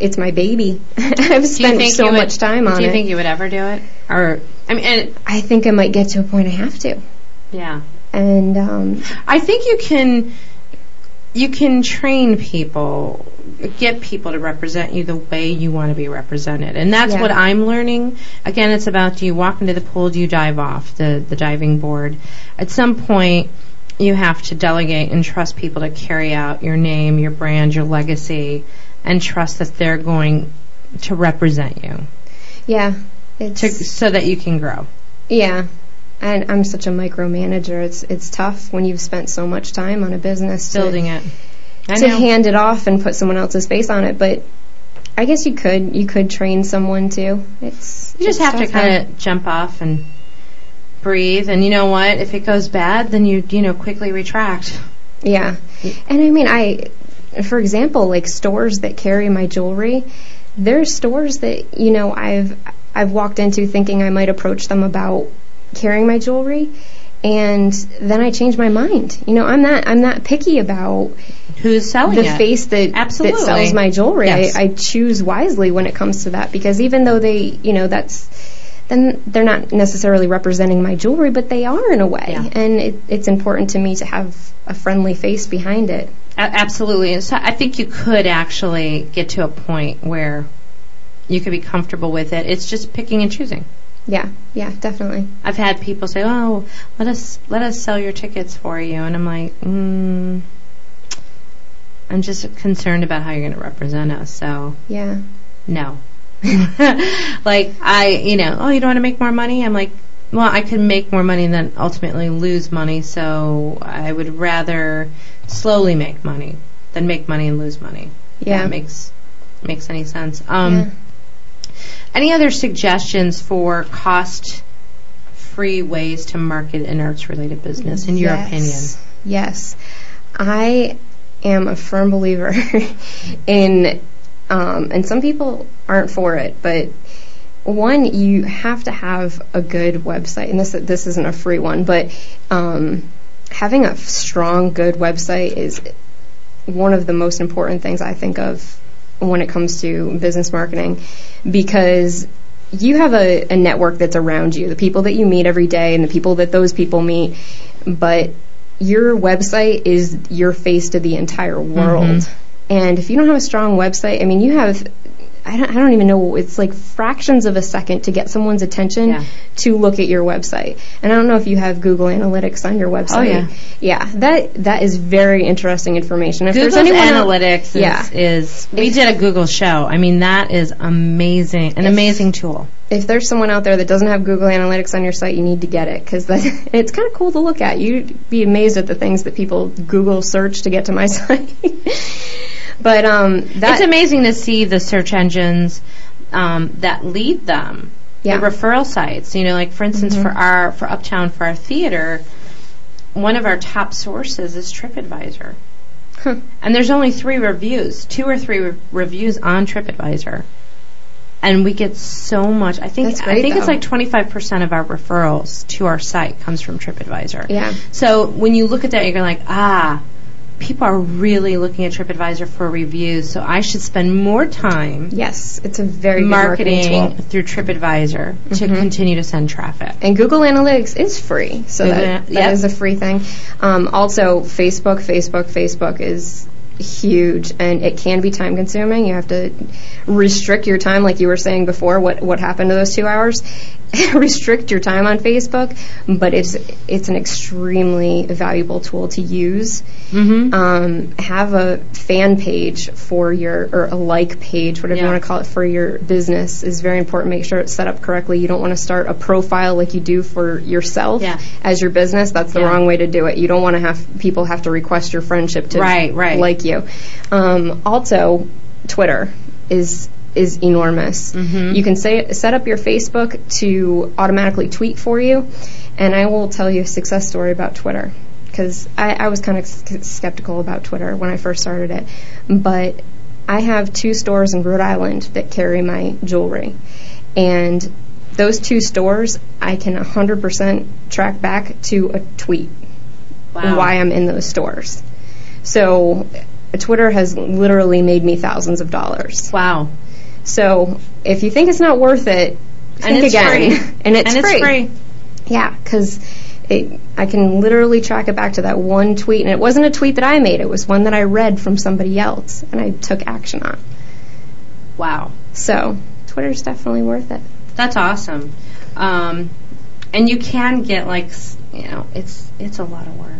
it's my baby i've spent so would- much time on it. Do you it think you would ever do it? Or I mean, and i think i might get to a point i have to yeah. And um, I think you can you can train people, get people to represent you the way you want to be represented, and that's Yeah. what I'm learning. Again, it's about do you walk into the pool, do you dive off the the diving board? At some point, you have to delegate and trust people to carry out your name, your brand, your legacy, and trust that they're going to represent you yeah it's to, so that you can grow. Yeah. And I'm such a micromanager. It's it's tough when you've spent so much time on a business to- Building it. I to know. hand it off and put someone else's face on it. But I guess you could you could train someone too. It's You just it's have to kind of jump off and breathe. And you know what? If it goes bad, then you you know quickly retract. Yeah. And I mean, I, for example, like stores that carry my jewelry, there's stores that, you know, I've, I've walked into thinking I might approach them about carrying my jewelry. And then I changed my mind. You know, I'm not, I'm not picky about who's selling the it. face that, Absolutely. that sells my jewelry. Yes. I, I choose wisely when it comes to that because even though they, you know, that's, then they're not necessarily representing my jewelry, but they are in a way. Yeah. And it, it's important to me to have a friendly face behind it. A- absolutely. And so I think you could actually get to a point where you could be comfortable with it. It's just picking and choosing. Yeah, yeah, definitely. I've had people say, "Oh, let us let us sell your tickets for you," and I'm like, mm, "I'm just concerned about how you're going to represent us." So Yeah. no. like I, you know, oh, you don't want to make more money? I'm like, well, I could make more money and then ultimately lose money. So I would rather slowly make money than make money and lose money. Yeah. that makes makes any sense. Um, Yeah. Any other suggestions for cost free ways to market an arts related business, in your Yes. opinion? Yes. I am a firm believer in, um, and some people aren't for it, but one, you have to have a good website, and this this isn't a free one, but um, having a strong, good website is one of the most important things I think of when it comes to business marketing because you have a, a network that's around you, the people that you meet every day and the people that those people meet, but your website is your face to the entire world. Mhm. And if you don't have a strong website, I mean, you have I don't, I don't even know. It's like fractions of a second to get someone's attention Yeah. to look at your website. And I don't know if you have Google Analytics on your oh, website. Oh, yeah. Yeah, that that is very interesting information. If Google's there's anyone analytics is, yeah. is we did a Google show. I mean, that is amazing, an If- amazing tool. if there's someone out there that doesn't have Google Analytics on your site, you need to get it because it's kind of cool to look at. You'd be amazed at the things that people Google search to get to my site. But um, that it's amazing to see the search engines um, that lead them. Yeah. The referral sites. You know, like for instance, Mhm. for our for Uptown for our theater, one of our top sources is TripAdvisor. Huh. And there's only three reviews, two or three re- reviews on TripAdvisor. And we get so much. I think That's I great, think it's like 25% of our referrals to our site comes from TripAdvisor. Yeah. So when you look at that, you're like, ah, people are really looking at TripAdvisor for reviews. So I should spend more time yes, it's a very marketing, marketing through TripAdvisor to Mhm. continue to send traffic. And Google Analytics is free, so Google that, that is yep. a free thing. Um, also, Facebook, Facebook, Facebook is huge, and it can be time consuming. You have to restrict your time, like you were saying before. What what happened to those two hours? restrict your time on Facebook, but it's it's an extremely valuable tool to use. Mm-hmm. Um, have a fan page for your or a like page, whatever you want to call it, for your business is very important. Make sure it's set up correctly. You don't want to start a profile like you do for yourself Yeah. as your business. That's the Yeah. wrong way to do it. You don't want to have people have to request your friendship to Right, right. like you. Um, also, Twitter is is enormous. Mhm. You can say set up your Facebook to automatically tweet for you, and I will tell you a success story about Twitter because I, I was kind of skeptical about Twitter when I first started it, but I have two stores in Rhode Island that carry my jewelry, and those two stores I can 100% track back to a tweet Wow. why I'm in those stores. So Twitter has literally made me thousands of dollars. Wow. So if you think it's not worth it, think it's again. free. and it's free. and it's free. free. Yeah, because I can literally track it back to that one tweet, and it wasn't a tweet that I made. It was one that I read from somebody else, and I took action on. Wow. So Twitter's definitely worth it. That's awesome. Um, and you can get like, you know, it's it's a lot of work.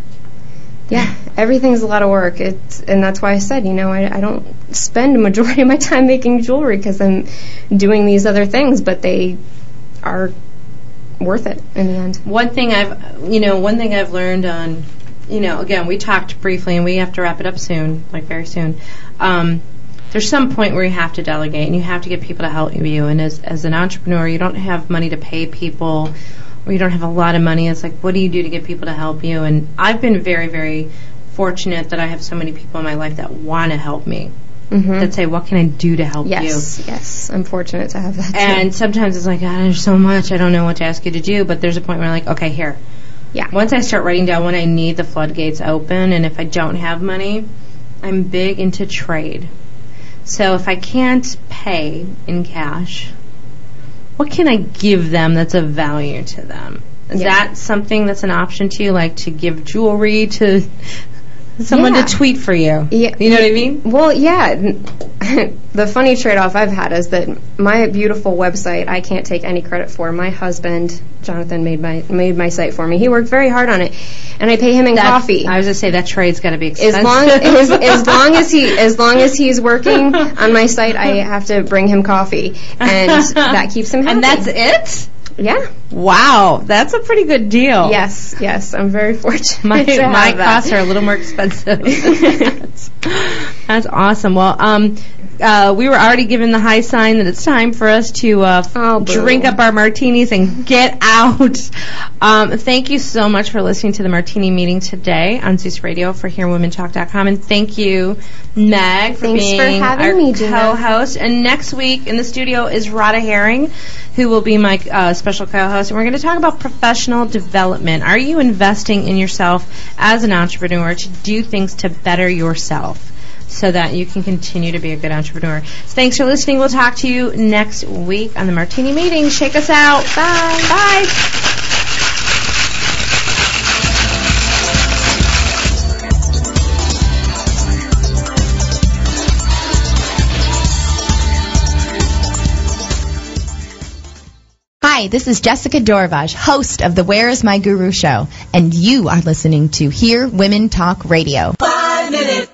Yeah, everything's a lot of work. It's, and that's why I said, you know, I, I don't spend a majority of my time making jewelry because I'm doing these other things, but they are worth it in the end. One thing I've, you know, one thing I've learned on, you know, again, we talked briefly and we have to wrap it up soon, like very soon. Um, there's some point where you have to delegate and you have to get people to help you. And as, as an entrepreneur, you don't have money to pay people or you don't have a lot of money. It's like, what do you do to get people to help you? And I've been very, very fortunate that I have so many people in my life that want to help me, Mm-hmm. that say, what can I do to help you? Yes, yes. I'm fortunate to have that. too. And sometimes it's like, God, there's so much. I don't know what to ask you to do. But there's a point where I'm like, okay, here. Yeah. Once I start writing down when I need the floodgates open, and if I don't have money, I'm big into trade. So if I can't pay in cash, what can I give them that's of value to them? Is Yeah. that something that's an option to you, like to give jewelry to someone Yeah. to tweet for you? Yeah. You know what I mean? Well, yeah. the funny trade-off I've had is that my beautiful website I can't take any credit for. My husband Jonathan made my made my site for me. He worked very hard on it, and I pay him in That- coffee. I was gonna say that trade's got to be expensive. as long as, as long as he as long as he's working on my site, I have to bring him coffee, and that keeps him happy. And that's it? Yeah. Wow, that's a pretty good deal. Yes. Yes. I'm very fortunate. My, my costs are a little more expensive. that's, awesome. Well, um, uh, we were already given the high sign that it's time for us to uh, Oh, drink up our martinis and get out. Um, thank you so much for listening to the Martini meeting today on Zeus Radio for HearWomenTalk.com, and thank you, Meg, for Thanks for being having our me, co-host. And next week in the studio is Rada Herring, who will be my uh, special co-host, and we're going to talk about professional development. Are you investing in yourself as an entrepreneur to do things to better yourself? so that you can continue to be a good entrepreneur. Thanks for listening. We'll talk to you next week on the Martini Meeting. Shake us out. Bye. Bye. Hi, this is Jessica Dorvaj, host of the Where Is My Guru show, and you are listening to Hear Women Talk Radio. Five minutes.